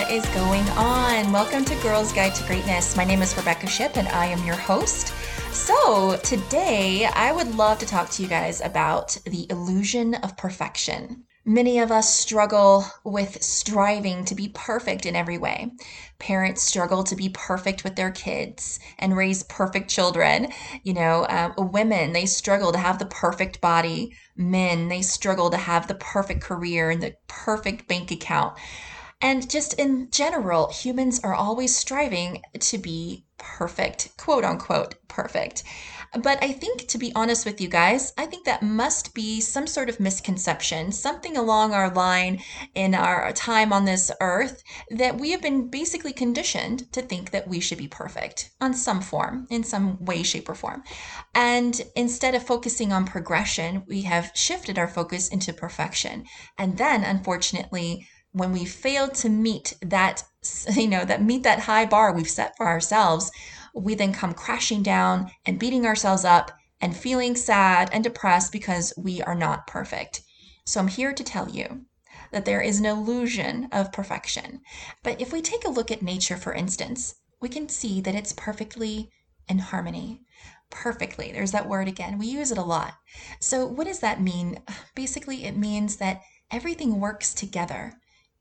what is going on? Welcome to Girls Guide to Greatness. My name is Rebecca Ship and I am your host. So, today I would love to talk to you guys about the illusion of perfection. Many of us struggle with striving to be perfect in every way. Parents struggle to be perfect with their kids and raise perfect children. You know, uh, women, they struggle to have the perfect body. Men, they struggle to have the perfect career and the perfect bank account. And just in general, humans are always striving to be perfect, quote unquote, perfect. But I think, to be honest with you guys, I think that must be some sort of misconception, something along our line in our time on this earth that we have been basically conditioned to think that we should be perfect on some form, in some way, shape, or form. And instead of focusing on progression, we have shifted our focus into perfection. And then, unfortunately, when we fail to meet that you know that meet that high bar we've set for ourselves we then come crashing down and beating ourselves up and feeling sad and depressed because we are not perfect. So I'm here to tell you that there is an illusion of perfection. But if we take a look at nature, for instance, we can see that it's perfectly in harmony. Perfectly. There's that word again. We use it a lot. So, what does that mean? Basically, it means that everything works together.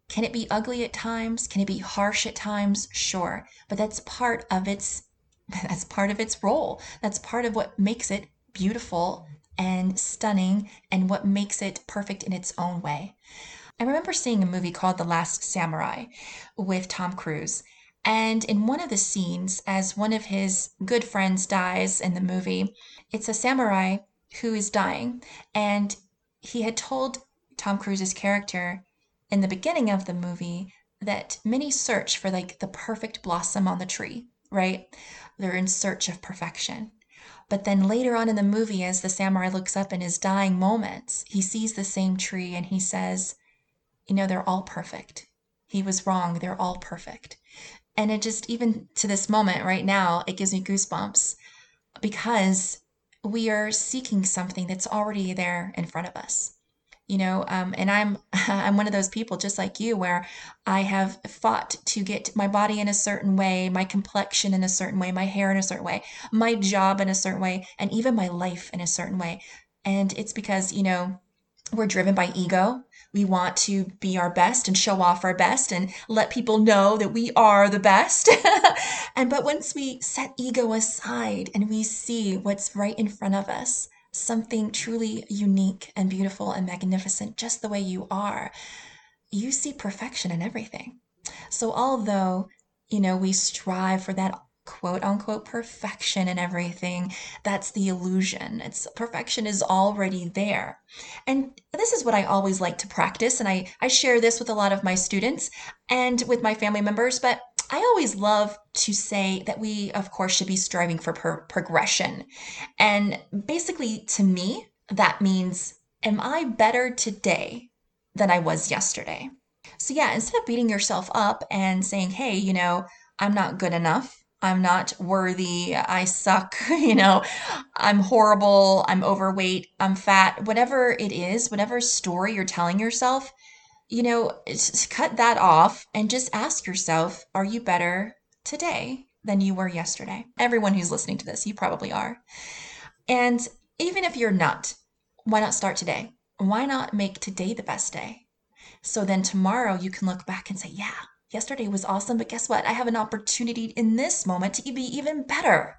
Can it be ugly at times? Can it be harsh at times? Sure. But that's part of its that's part of its role. That's part of what makes it beautiful and stunning and what makes it perfect in its own way. I remember seeing a movie called The Last Samurai with Tom Cruise. And in one of the scenes, as one of his good friends dies in the movie, it's a samurai who is dying. And he had told Tom Cruise's character in the beginning of the movie that many search for like the perfect blossom on the tree, right? They're in search of perfection. But then later on in the movie, as the samurai looks up in his dying moments, he sees the same tree and he says, You know, they're all perfect. He was wrong. They're all perfect. And it just, even to this moment right now, it gives me goosebumps because we are seeking something that's already there in front of us you know um, and i'm i'm one of those people just like you where i have fought to get my body in a certain way my complexion in a certain way my hair in a certain way my job in a certain way and even my life in a certain way and it's because you know we're driven by ego we want to be our best and show off our best and let people know that we are the best. and but once we set ego aside and we see what's right in front of us, something truly unique and beautiful and magnificent, just the way you are, you see perfection in everything. So, although, you know, we strive for that quote unquote perfection in everything, that's the illusion. It's perfection is already there. And this is what I always like to practice. And I, I share this with a lot of my students and with my family members, but I always love to say that we, of course, should be striving for per- progression. And basically, to me, that means, am I better today than I was yesterday? So, yeah, instead of beating yourself up and saying, hey, you know, I'm not good enough, I'm not worthy, I suck, you know, I'm horrible, I'm overweight, I'm fat, whatever it is, whatever story you're telling yourself, you know, cut that off and just ask yourself, are you better today than you were yesterday? Everyone who's listening to this, you probably are. And even if you're not, why not start today? Why not make today the best day? So then tomorrow you can look back and say, yeah, yesterday was awesome, but guess what? I have an opportunity in this moment to be even better.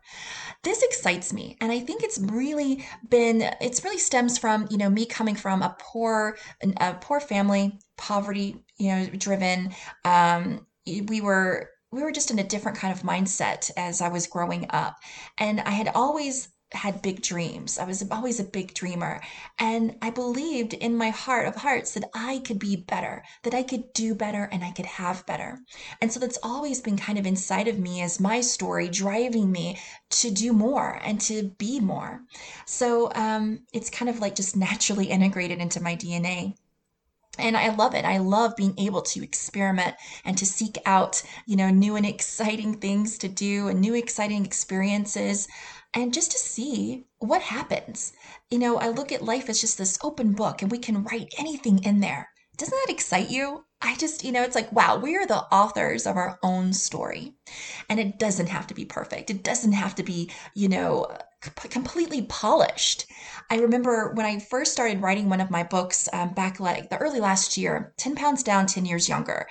This excites me. And I think it's really been, it's really stems from, you know, me coming from a poor, a poor family, poverty, you know, driven. Um, we were, we were just in a different kind of mindset as I was growing up. And I had always had big dreams. I was always a big dreamer. And I believed in my heart of hearts that I could be better, that I could do better and I could have better. And so that's always been kind of inside of me as my story, driving me to do more and to be more. So um, it's kind of like just naturally integrated into my DNA and i love it i love being able to experiment and to seek out you know new and exciting things to do and new exciting experiences and just to see what happens. You know, I look at life as just this open book and we can write anything in there. Doesn't that excite you? I just, you know, it's like, wow, we are the authors of our own story. And it doesn't have to be perfect. It doesn't have to be, you know, completely polished. I remember when I first started writing one of my books um, back like the early last year, 10 pounds down, 10 years younger.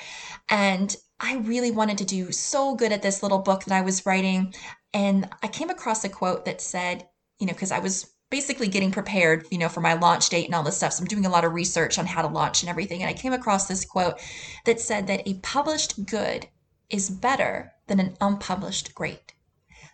And I really wanted to do so good at this little book that I was writing. And I came across a quote that said, you know, because I was basically getting prepared, you know, for my launch date and all this stuff. So I'm doing a lot of research on how to launch and everything. And I came across this quote that said that a published good is better than an unpublished great.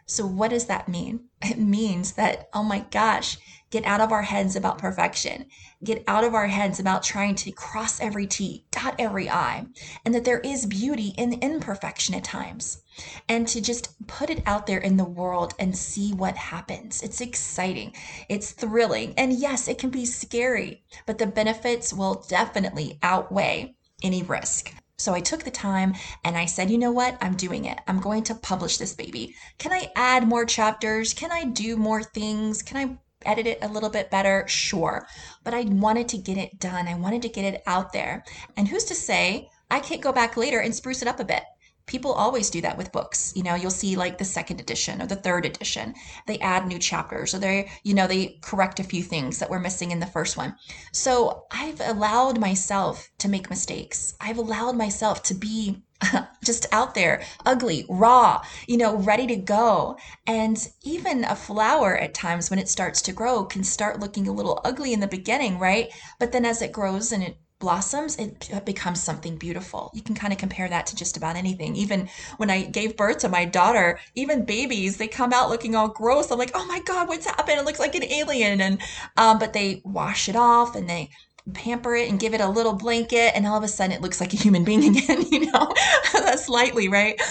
So what does that mean? It means that, oh my gosh, get out of our heads about perfection. Get out of our heads about trying to cross every T, dot every I, and that there is beauty in imperfection at times and to just put it out there in the world and see what happens. It's exciting, it's thrilling, and yes, it can be scary, but the benefits will definitely outweigh any risk. So I took the time and I said, you know what? I'm doing it. I'm going to publish this baby. Can I add more chapters? Can I do more things? Can I edit it a little bit better? Sure. But I wanted to get it done. I wanted to get it out there. And who's to say I can't go back later and spruce it up a bit? People always do that with books you know you'll see like the second edition or the third edition they add new chapters or they you know they correct a few things that were missing in the first one so i've allowed myself to make mistakes i've allowed myself to be just out there, ugly, raw, you know, ready to go. And even a flower at times when it starts to grow can start looking a little ugly in the beginning, right? But then as it grows and it blossoms, it becomes something beautiful. You can kind of compare that to just about anything. Even when I gave birth to my daughter, even babies, they come out looking all gross. I'm like, oh my God, what's happened? It looks like an alien. And, um, but they wash it off and they, pamper it and give it a little blanket and all of a sudden it looks like a human being again you know that's slightly right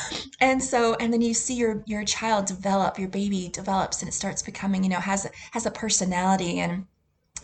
and so and then you see your your child develop your baby develops and it starts becoming you know has has a personality and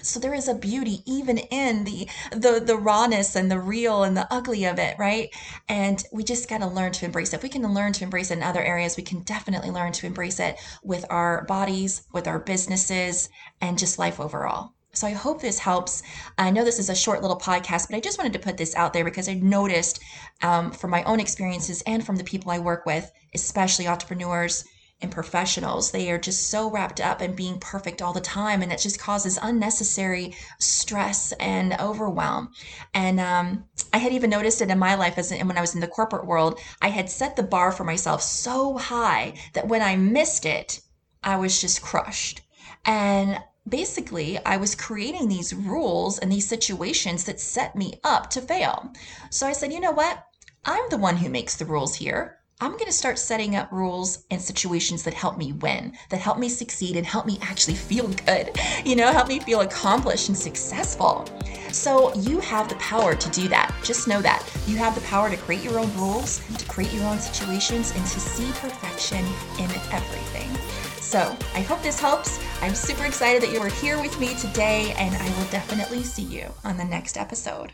so there is a beauty even in the the the rawness and the real and the ugly of it right? And we just got to learn to embrace it. If we can learn to embrace it in other areas. We can definitely learn to embrace it with our bodies with our businesses and just life overall. So I hope this helps. I know this is a short little podcast, but I just wanted to put this out there because I noticed um, from my own experiences and from the people I work with, especially entrepreneurs, and professionals. They are just so wrapped up in being perfect all the time, and it just causes unnecessary stress and overwhelm. And um, I had even noticed it in my life as in, when I was in the corporate world. I had set the bar for myself so high that when I missed it, I was just crushed. And basically, I was creating these rules and these situations that set me up to fail. So I said, you know what? I'm the one who makes the rules here. I'm going to start setting up rules and situations that help me win, that help me succeed and help me actually feel good, you know, help me feel accomplished and successful. So you have the power to do that. Just know that. You have the power to create your own rules, to create your own situations, and to see perfection in everything. So I hope this helps. I'm super excited that you are here with me today, and I will definitely see you on the next episode.